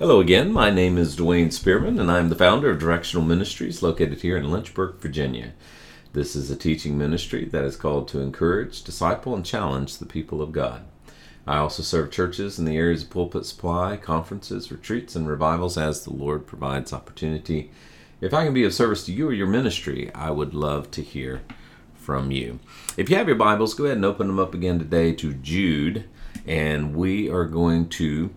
Hello again. My name is Dwayne Spearman, and I'm the founder of Directional Ministries located here in Lynchburg, Virginia. This is a teaching ministry that is called to encourage, disciple, and challenge the people of God. I also serve churches in the areas of pulpit supply, conferences, retreats, and revivals as the Lord provides opportunity. If I can be of service to you or your ministry, I would love to hear from you. If you have your Bibles, go ahead and open them up again today to Jude, and we are going to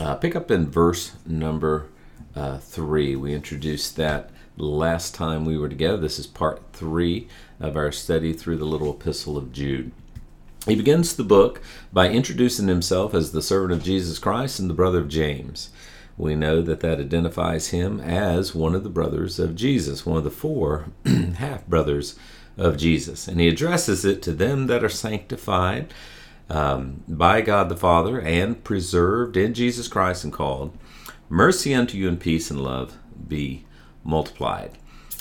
uh, pick up in verse number uh, three. We introduced that last time we were together. This is part three of our study through the little epistle of Jude. He begins the book by introducing himself as the servant of Jesus Christ and the brother of James. We know that that identifies him as one of the brothers of Jesus, one of the four half brothers of Jesus. And he addresses it to them that are sanctified um, by God the Father and preserved in Jesus Christ and called, mercy unto you and peace and love be multiplied.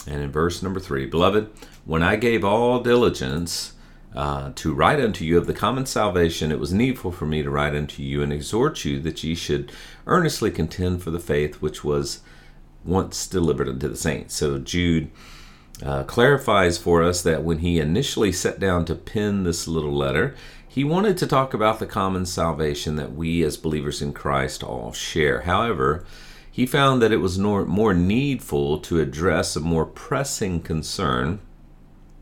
And in verse number three, beloved, when I gave all diligence uh, to write unto you of the common salvation, it was needful for me to write unto you and exhort you that ye should earnestly contend for the faith which was once delivered unto the saints. So Jude uh, clarifies for us that when he initially sat down to pen this little letter, he wanted to talk about the common salvation that we as believers in Christ all share. However, he found that it was more needful to address a more pressing concern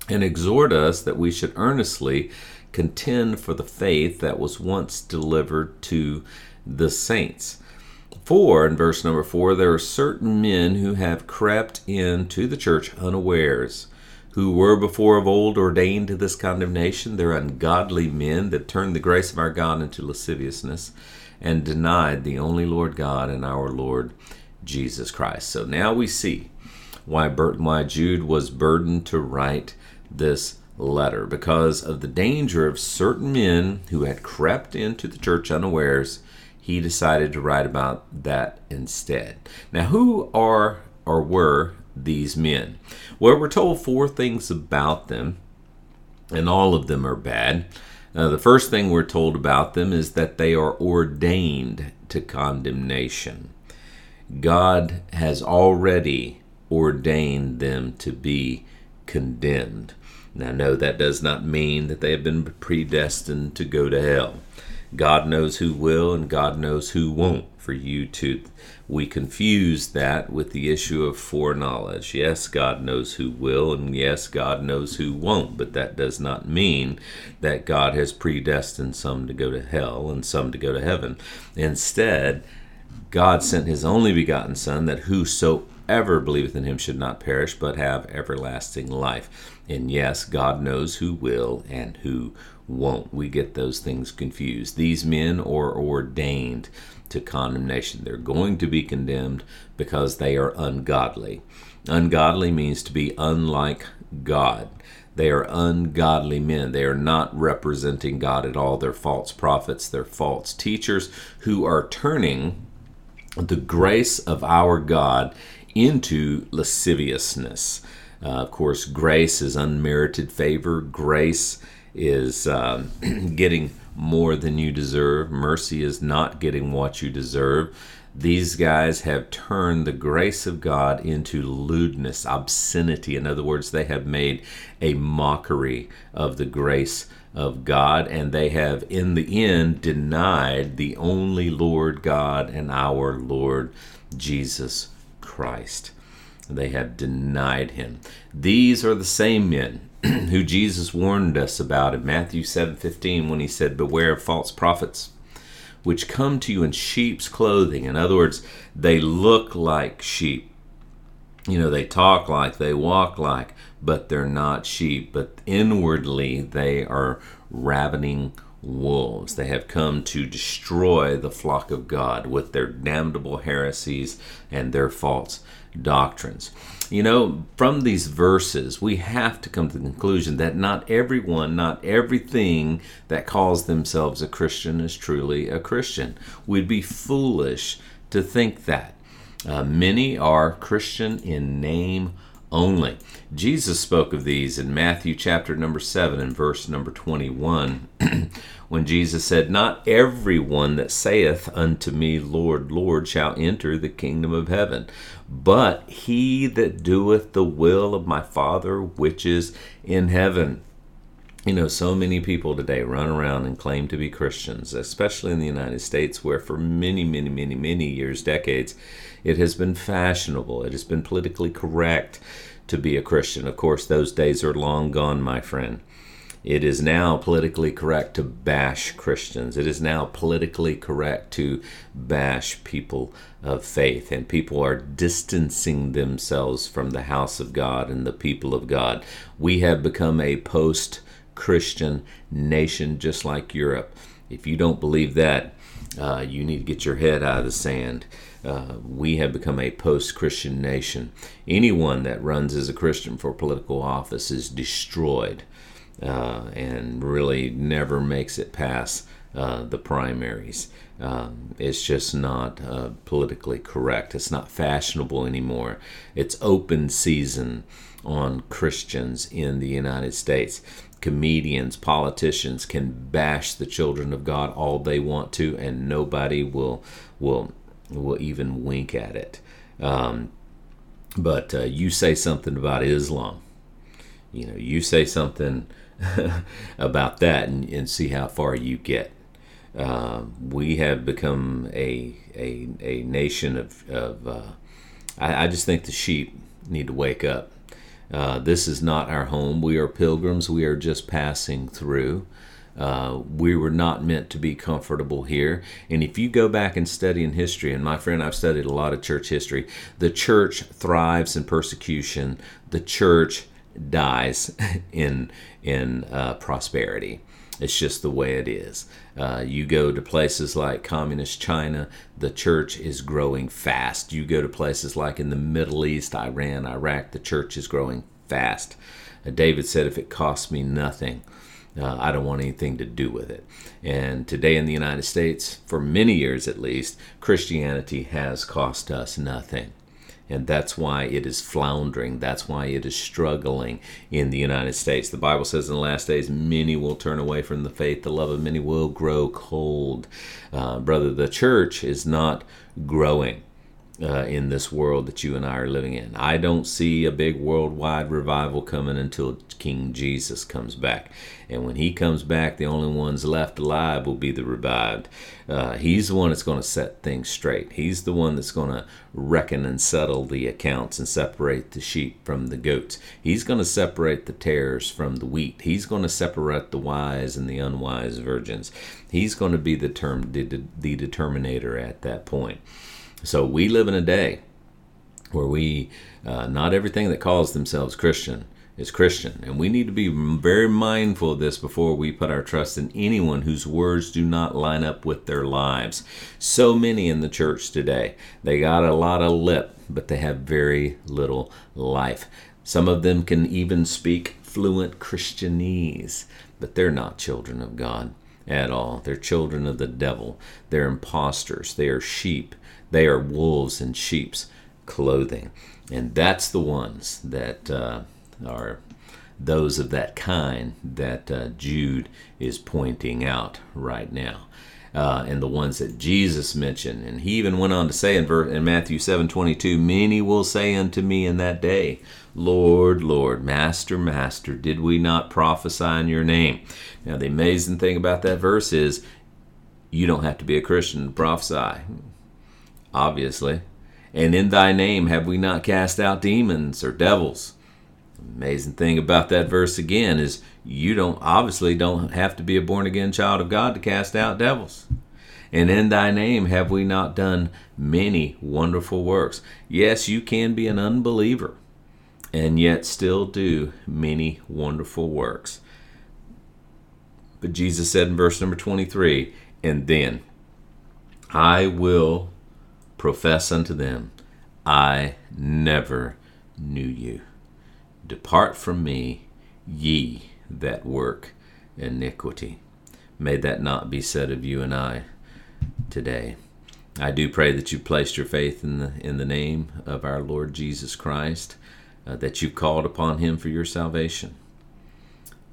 and exhort us that we should earnestly contend for the faith that was once delivered to the saints. For, in verse number four, there are certain men who have crept into the church unawares who were before of old ordained to this condemnation. They're ungodly men that turned the grace of our God into lasciviousness and denied the only Lord God and our Lord Jesus Christ. So now we see why, why Jude was burdened to write this letter because of the danger of certain men who had crept into the church unawares. He decided to write about that instead. Now, who are or were these men? Well, we're told four things about them, and all of them are bad. Uh, the first thing we're told about them is that they are ordained to condemnation. God has already ordained them to be condemned. Now, no, that does not mean that they have been predestined to go to hell. God knows who will and God knows who won't for you to we confuse that with the issue of foreknowledge. Yes, God knows who will, and yes, God knows who won't, but that does not mean that God has predestined some to go to hell and some to go to heaven. Instead, God sent his only begotten Son that whosoever believeth in him should not perish, but have everlasting life. And yes, God knows who will and who won't. We get those things confused. These men are ordained to condemnation. They're going to be condemned because they are ungodly. Ungodly means to be unlike God. They are ungodly men. They are not representing God at all. They're false prophets, they're false teachers who are turning the grace of our God into lasciviousness. Uh, of course, grace is unmerited favor. Grace is uh, getting more than you deserve. Mercy is not getting what you deserve. These guys have turned the grace of God into lewdness, obscenity. In other words, they have made a mockery of the grace of God, and they have, in the end, denied the only Lord God and our Lord Jesus Christ. They have denied him. These are the same men who Jesus warned us about in Matthew 7:15 when he said, "Beware of false prophets." Which come to you in sheep's clothing. In other words, they look like sheep. You know, they talk like, they walk like, but they're not sheep. But inwardly, they are ravening wolves. They have come to destroy the flock of God with their damnable heresies and their false doctrines. You know, from these verses, we have to come to the conclusion that not everyone, not everything that calls themselves a Christian is truly a Christian. We'd be foolish to think that. Uh, many are Christian in name only. Jesus spoke of these in Matthew chapter number 7 and verse number 21 when Jesus said, Not every one that saith unto me, Lord, Lord, shall enter the kingdom of heaven, but he that doeth the will of my Father which is in heaven. You know, so many people today run around and claim to be Christians, especially in the United States, where for many, many, many, many years, decades, it has been fashionable, it has been politically correct to be a Christian. Of course, those days are long gone, my friend. It is now politically correct to bash Christians. It is now politically correct to bash people of faith. And people are distancing themselves from the house of God and the people of God. We have become a post Christian nation, just like Europe. If you don't believe that, uh, you need to get your head out of the sand. Uh, we have become a post Christian nation. Anyone that runs as a Christian for political office is destroyed uh, and really never makes it past uh, the primaries. Um, it's just not uh, politically correct. It's not fashionable anymore. It's open season on Christians in the United States comedians, politicians can bash the children of God all they want to, and nobody will will will even wink at it. Um, but uh, you say something about Islam, you know, you say something about that, and, and, see how far you get. Uh, we have become a a, a nation of, of uh, I, I just think the sheep need to wake up uh, this is not our home. We are pilgrims. We are just passing through. Uh, we were not meant to be comfortable here. And if you go back and study in history, and my friend, I've studied a lot of church history, the church thrives in persecution. The church dies in in uh, prosperity. It's just the way it is. Uh, you go to places like communist China, the church is growing fast. You go to places like in the Middle East, Iran, Iraq, the church is growing fast. Uh, David said, If it costs me nothing, uh, I don't want anything to do with it. And today in the United States, for many years at least, Christianity has cost us nothing and that's why it is floundering. That's why it is struggling in the United States. The Bible says in the last days, many will turn away from the faith. The love of many will grow cold. Uh, brother, the church is not growing uh, in this world that you and I are living in. I don't see a big worldwide revival coming until King Jesus comes back. And when he comes back, the only ones left alive will be the revived. Uh, he's the one that's going to set things straight. He's the one that's going to reckon and settle the accounts and separate the sheep from the goats. He's going to separate the tares from the wheat. He's going to separate the wise and the unwise virgins. He's going to be the term the, the determinator at that point. So we live in a day where we, uh, not everything that calls themselves Christian is Christian. And we need to be very mindful of this before we put our trust in anyone whose words do not line up with their lives. So many in the church today, they got a lot of lip, but they have very little life. Some of them can even speak fluent Christianese, but they're not children of God at all. They're children of the devil. They're impostors. They are sheep they are wolves in sheep's clothing. And that's the ones that uh, are those of that kind that uh, Jude is pointing out right now. Uh, and the ones that Jesus mentioned. And he even went on to say in, in Matthew 7 22, Many will say unto me in that day, Lord, Lord, Master, Master, did we not prophesy in your name? Now, the amazing thing about that verse is you don't have to be a Christian to prophesy obviously. And in thy name have we not cast out demons or devils. Amazing thing about that verse again is you don't obviously don't have to be a born again child of God to cast out devils. And in thy name have we not done many wonderful works. Yes, you can be an unbeliever and yet still do many wonderful works. But Jesus said in verse number 23, and then I will profess unto them, I never knew you. Depart from me, ye that work iniquity. May that not be said of you and I today. I do pray that you placed your faith in the in the name of our Lord Jesus Christ. uh, that you've called upon Him for your salvation,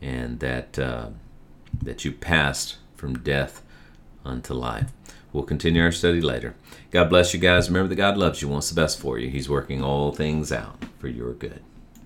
and that uh, that you passed from death unto life. We'll continue our study later. God bless you guys. Remember that God loves you, wants the best for you. He's working all things out for your good.